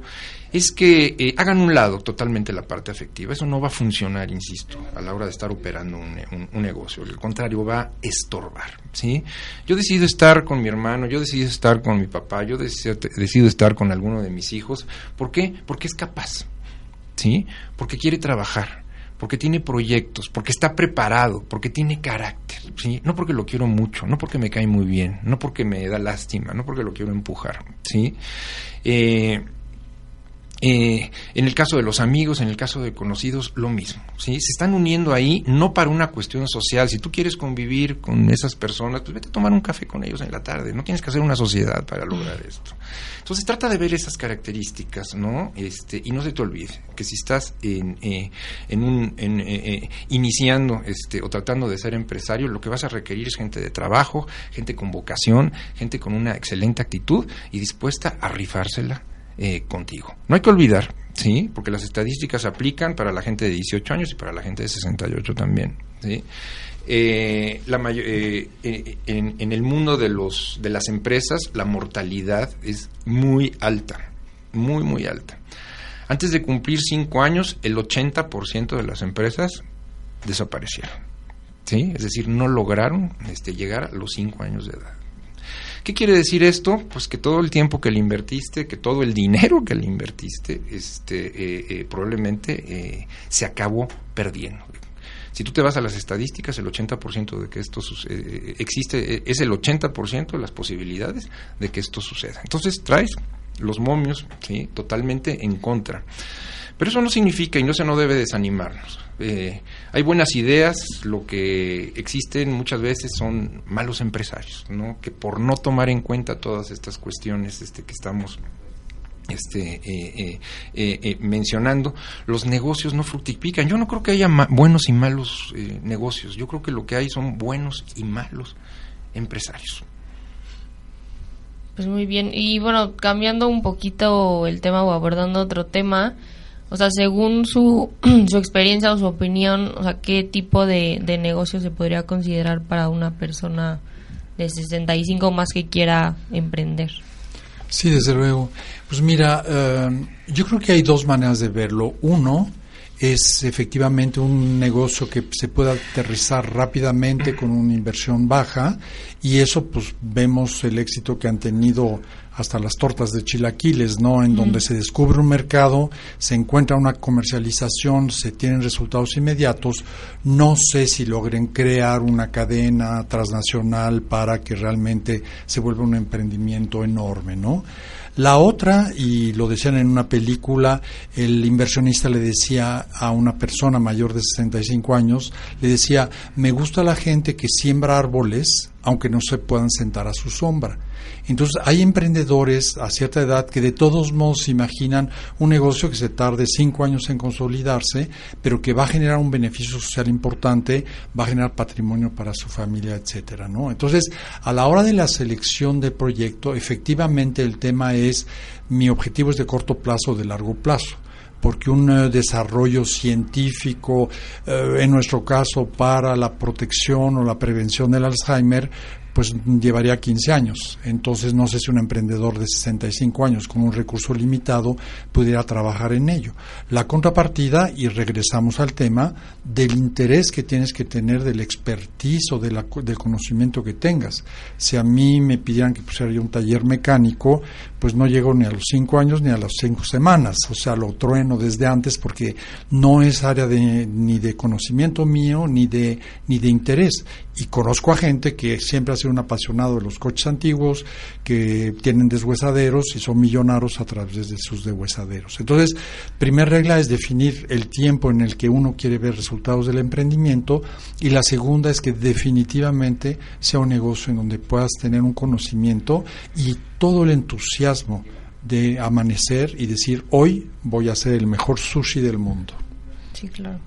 es que eh, hagan un lado totalmente la parte afectiva. Eso no va a funcionar, insisto, a la hora de estar operando un, negocio. Al contrario, va a estorbar. ¿sí? Yo decido estar con mi hermano, yo decido estar con mi papá, yo decido, decido estar con alguno de mis hijos. ¿Por qué? Porque es capaz. ¿sí? Porque quiere trabajar porque tiene proyectos, porque está preparado, porque tiene carácter, ¿sí? No porque lo quiero mucho, no porque me cae muy bien, no porque me da lástima, no porque lo quiero empujar, ¿sí? Eh, eh, en el caso de los amigos, en el caso de conocidos, lo mismo. ¿sí? Se están uniendo ahí no para una cuestión social. Si tú quieres convivir con esas personas, pues vete a tomar un café con ellos en la tarde. No tienes que hacer una sociedad para lograr esto. Entonces trata de ver esas características, ¿no? Este, y no se te olvide que si estás en, eh, en un, en, eh, iniciando este, o tratando de ser empresario, lo que vas a requerir es gente de trabajo, gente con vocación, gente con una excelente actitud y dispuesta a rifársela eh, contigo. No hay que olvidar, ¿sí? Porque las estadísticas aplican para la gente de 18 años y para la gente de 68 también, ¿sí? Eh, la eh, en, en, el mundo de, los, de las empresas la mortalidad es muy alta, muy, muy alta. Antes de cumplir 5 años, el 80% de las empresas desaparecieron. ¿sí? Es decir, no lograron este, llegar a los 5 años de edad. ¿Qué quiere decir esto? Pues que todo el tiempo que le invertiste, que todo el dinero que le invertiste, este, eh, eh, probablemente eh, se acabó perdiendo. Si tú te vas a las estadísticas, el 80% de que esto existe, es el 80% de las posibilidades de que esto suceda. Entonces traes los momios. Totalmente en contra. Pero eso no significa y no se no debe desanimarnos. Eh, hay buenas ideas, lo que existen muchas veces son malos empresarios, ¿no? que por no tomar en cuenta todas estas cuestiones este, que estamos este, eh, eh, mencionando, los negocios no fructifican. Yo no creo que haya buenos y malos negocios, yo creo que lo que hay son buenos y malos empresarios. Pues muy bien, y bueno, cambiando un poquito el tema o abordando otro tema, o sea, según su, su experiencia o su opinión, o sea, ¿qué tipo de, de negocio se podría considerar para una persona de 65 más que quiera emprender? Sí, desde luego. Pues mira, eh, yo creo que hay dos maneras de verlo. Uno es efectivamente un negocio que se puede aterrizar rápidamente con una inversión baja y eso pues vemos el éxito que han tenido hasta las tortas de chilaquiles, ¿no? En donde se descubre un mercado, se encuentra una comercialización, se tienen resultados inmediatos. No sé si logren crear una cadena transnacional para que realmente se vuelva un emprendimiento enorme, ¿no? La otra, y lo decían en una película, el inversionista le decía a una persona mayor de 65 años, le decía, me gusta la gente que siembra árboles aunque no se puedan sentar a su sombra. Entonces hay emprendedores a cierta edad que de todos modos imaginan un negocio que se tarde cinco años en consolidarse, pero que va a generar un beneficio social importante, va a generar patrimonio para su familia, etcétera, ¿no? Entonces, a la hora de la selección de proyecto, efectivamente el tema es mi objetivo es de corto plazo o de largo plazo porque un eh, desarrollo científico, eh, en nuestro caso para la protección o la prevención del Alzheimer, pues llevaría 15 años. Entonces no sé si un emprendedor de 65 años con un recurso limitado pudiera trabajar en ello. La contrapartida, y regresamos al tema, del interés que tienes que tener del expertise o del conocimiento que tengas. Si a mí me pidieran que pusiera un taller mecánico, pues no llego ni a los 5 años ni a las 5 semanas. O sea, lo trueno desde antes porque no es área de, ni de conocimiento mío ni de, ni de interés. Y conozco a gente que siempre ha un apasionado de los coches antiguos, que tienen deshuesaderos y son millonarios a través de sus deshuesaderos. Entonces, primera regla es definir el tiempo en el que uno quiere ver resultados del emprendimiento y la segunda es que definitivamente sea un negocio en donde puedas tener un conocimiento y todo el entusiasmo de amanecer y decir, hoy voy a ser el mejor sushi del mundo. Sí, claro.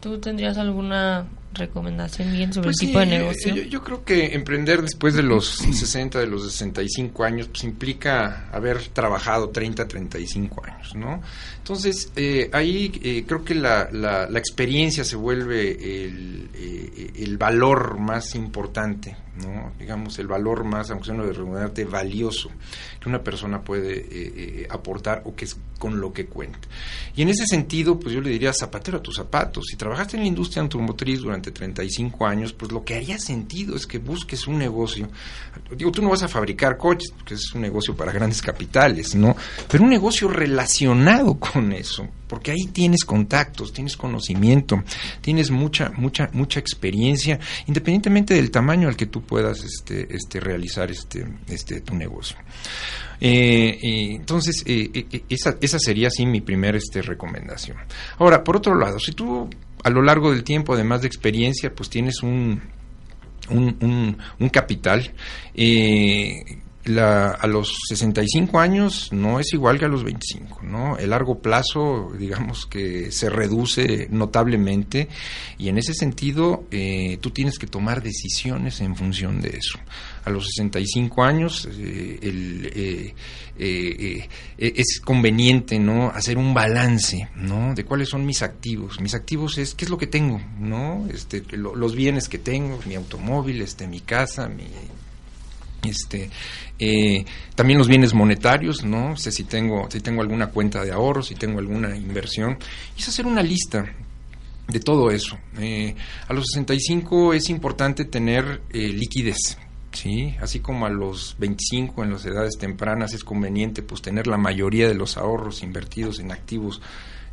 ¿Tú tendrías alguna recomendación bien sobre el pues tipo de negocio? Yo, creo que emprender después de los 60, de los 65 años, pues implica haber trabajado 30, 35 años, ¿no? Entonces, eh, ahí eh, creo que la, la, experiencia se vuelve el, eh, el valor más importante, ¿no? Digamos, el valor más, aunque sea uno de redundante, valioso que una persona puede aportar o que es con lo que cuenta. Y en ese sentido, pues yo le diría zapatero a tus zapatos. Si trabajaste en la industria automotriz durante 35 años, pues lo que haría sentido es que busques un negocio. Digo, tú no vas a fabricar coches, porque es un negocio para grandes capitales, ¿no? Pero un negocio relacionado con eso, porque ahí tienes contactos, tienes conocimiento, tienes mucha, mucha, mucha experiencia, independientemente del tamaño al que tú puedas este, este, realizar este, este, tu negocio. Eh, entonces, eh, eh, esa, esa sería así mi primera este, recomendación. Ahora, por otro lado, si tú a lo largo del tiempo, además de experiencia, pues tienes un, un, un, capital. La, a los 65 años no es igual que a los 25, ¿no? El largo plazo, digamos que se reduce notablemente y en ese sentido tú tienes que tomar decisiones en función de eso. A los 65 años eh, eh, eh, es conveniente no hacer un balance no de cuáles son mis activos. Mis activos es qué es lo que tengo no este los bienes que tengo mi automóvil este mi casa mi este también los bienes monetarios no sé si tengo si tengo alguna cuenta de ahorros si tengo alguna inversión y es hacer una lista de todo eso. a los 65 es importante tener liquidez, Sí, así como a los 25 en las edades tempranas es conveniente pues tener la mayoría de los ahorros invertidos en activos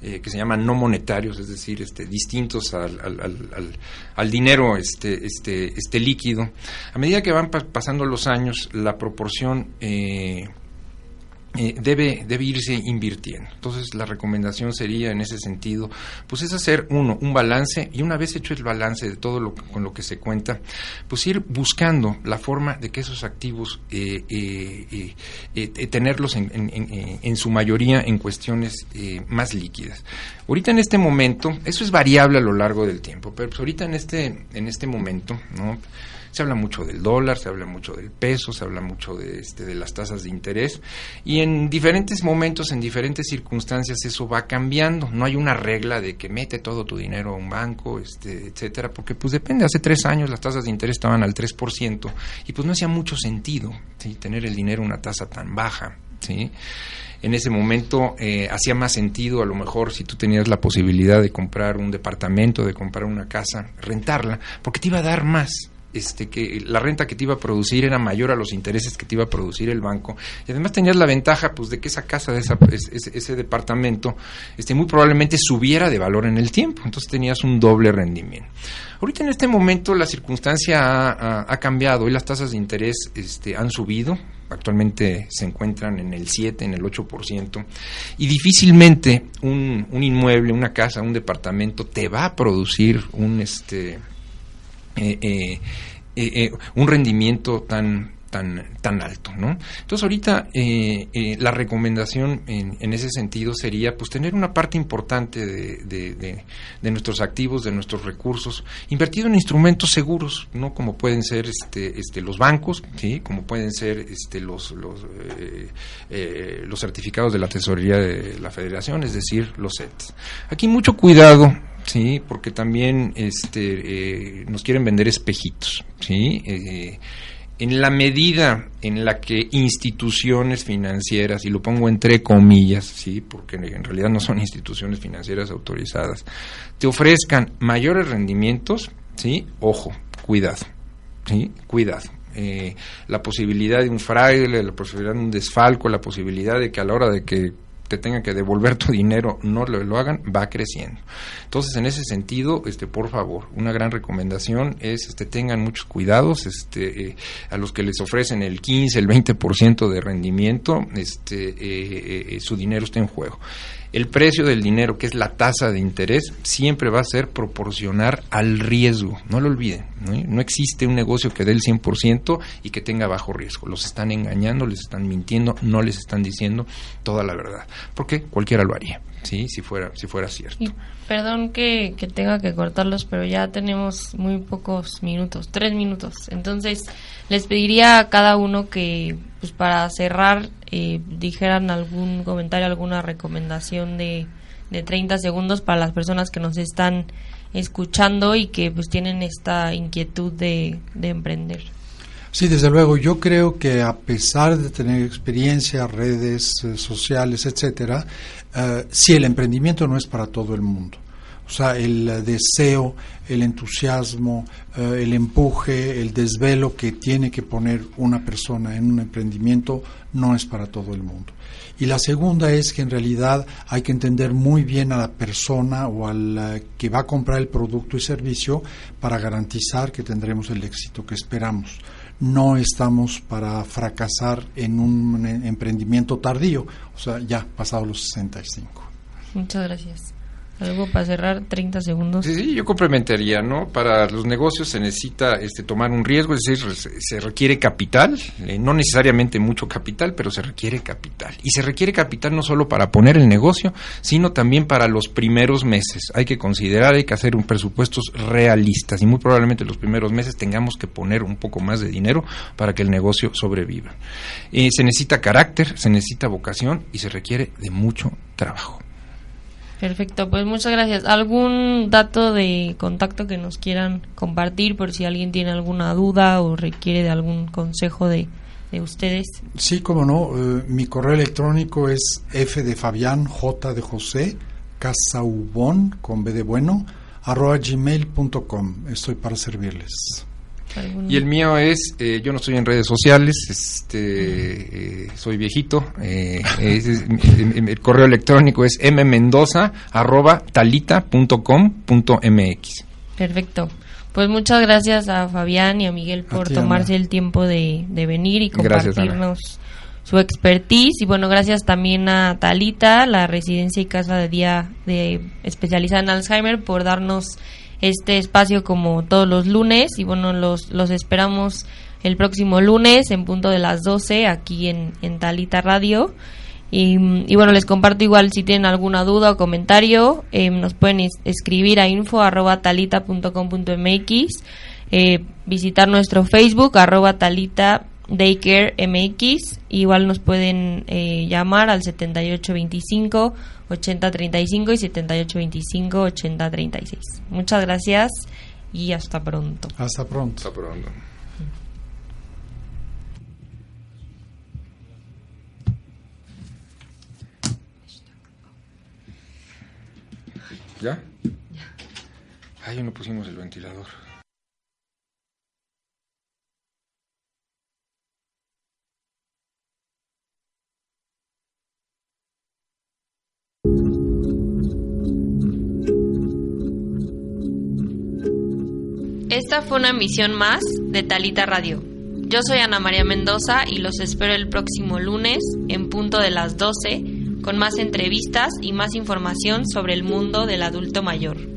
eh, que se llaman no monetarios, es decir, este, distintos al, al, al, dinero este, este, este líquido. A medida que van pasando los años, la proporción eh, eh, debe, debe irse invirtiendo. Entonces la recomendación sería en ese sentido, pues es hacer uno, un balance y una vez hecho el balance de todo lo con lo que se cuenta, pues ir buscando la forma de que esos activos eh, eh, tenerlos en, en, en, su mayoría en cuestiones más líquidas. Ahorita en este momento, eso es variable a lo largo del tiempo, pero pues ahorita en este, en este momento, ¿no? Se habla mucho del dólar, se habla mucho del peso, se habla mucho de, este, de las tasas de interés y en diferentes momentos, en diferentes circunstancias eso va cambiando. No hay una regla de que mete todo tu dinero a un banco, este, etcétera, porque pues depende. Hace tres años las tasas de interés estaban al 3% y pues no hacía mucho sentido tener el dinero a una tasa tan baja. ¿sí? en ese momento eh, hacía más sentido a lo mejor si tú tenías la posibilidad de comprar un departamento, de comprar una casa, rentarla, porque te iba a dar más este, que la renta que te iba a producir era mayor a los intereses que te iba a producir el banco. Y además tenías la ventaja pues de que esa casa de ese, departamento este, muy probablemente subiera de valor en el tiempo. Entonces tenías un doble rendimiento. Ahorita en este momento la circunstancia ha, cambiado y las tasas de interés este, han subido. Actualmente se encuentran en el 7, en el 8%, y difícilmente un, un, inmueble, una casa, un departamento te va a producir un, este, eh, eh, un rendimiento tan tan, tan alto, ¿no? Entonces ahorita eh, eh, la recomendación en, en, ese sentido sería pues tener una parte importante de, de, de, nuestros activos, de nuestros recursos, invertido en instrumentos seguros, ¿no? Como pueden ser este, este, los bancos, ¿sí? Como pueden ser este, los, los, eh, los certificados de la tesorería de la federación, es decir, los SETs. Aquí mucho cuidado sí, porque también este, nos quieren vender espejitos, sí. Eh, en la medida en la que instituciones financieras, y lo pongo entre comillas, sí, porque en realidad no son instituciones financieras autorizadas, te ofrezcan mayores rendimientos, sí, ojo, cuidado, sí, cuidado. Eh, la posibilidad de un fraude, la posibilidad de un desfalco, la posibilidad de que a la hora de que te tengan que devolver tu dinero no lo, lo, hagan, va creciendo. Entonces, en ese sentido, este, por favor, una gran recomendación es este, tengan muchos cuidados, este, eh, a los que les ofrecen el 15, el 20% de rendimiento, este, eh, eh, su dinero está en juego el precio del dinero, que es la tasa de interés, siempre va a ser proporcionar al riesgo. No lo olviden. No, existe un negocio que dé el 100% y que tenga bajo riesgo. Los están engañando, les están mintiendo, no les están diciendo toda la verdad. Porque cualquiera lo haría, ¿sí? si, fuera, si fuera cierto. perdón que, que tenga que cortarlos, pero ya tenemos muy pocos minutos, tres minutos. Entonces, les pediría a cada uno que, pues para cerrar, eh, dijeran algún comentario, alguna recomendación de, de 30 segundos para las personas que nos están escuchando y que pues tienen esta inquietud de, emprender. Sí, desde luego. Yo creo que a pesar de tener experiencia, redes eh, sociales, etcétera, eh, sí el emprendimiento no es para todo el mundo. O sea, el deseo, el entusiasmo, eh, el empuje, el desvelo que tiene que poner una persona en un emprendimiento no es para todo el mundo. Y la segunda es que en realidad hay que entender muy bien a la persona o al que va a comprar el producto y servicio para garantizar que tendremos el éxito que esperamos. No estamos para fracasar en un emprendimiento tardío, o sea, ya pasado los 65. Muchas gracias. Algo para cerrar, 30 segundos. Sí, sí, yo complementaría, ¿no? Para los negocios se necesita este, tomar un riesgo, es decir, se requiere capital, eh, no necesariamente mucho capital, pero se requiere capital. Y se requiere capital no solo para poner el negocio, sino también para los primeros meses. Hay que considerar, hay que hacer un presupuestos realistas y muy probablemente los primeros meses tengamos que poner un poco más de dinero para que el negocio sobreviva. Eh, se necesita carácter, se necesita vocación y se requiere de mucho trabajo. Perfecto, pues muchas gracias. ¿Algún dato de contacto que nos quieran compartir por si alguien tiene alguna duda o requiere de algún consejo de, de ustedes? Sí, como no. Eh, mi correo electrónico es f de Fabián, j de José, casaubón, con b de bueno, arroba gmail.com. Estoy para servirles. Y el mío es, eh, yo no estoy en redes sociales, este, eh, soy viejito, eh, el correo electrónico es mmendoza.talita.com.mx. Perfecto. Pues muchas gracias a Fabián y a Miguel por tomarse el tiempo de, venir y compartirnos su expertise. Y bueno, gracias también a Talita, la residencia y casa de día de especializada en Alzheimer, por darnos este espacio como todos los lunes y bueno, los, los esperamos el próximo lunes en punto de las 12 aquí en, en Talita Radio. Y, bueno, les comparto igual si tienen alguna duda o comentario, eh, nos pueden escribir a info arroba talita.com.mx, eh, visitar nuestro Facebook arroba talita Daycare MX. Igual nos pueden eh, llamar al 7825 8035 y 7825 8036. Muchas gracias y hasta pronto. Hasta pronto. Hasta pronto. ¿Ya? Ya. Ahí no pusimos el ventilador. Esta fue una emisión más de Talita Radio. Yo soy Ana María Mendoza y los espero el próximo lunes en punto de las 12 con más entrevistas y más información sobre el mundo del adulto mayor.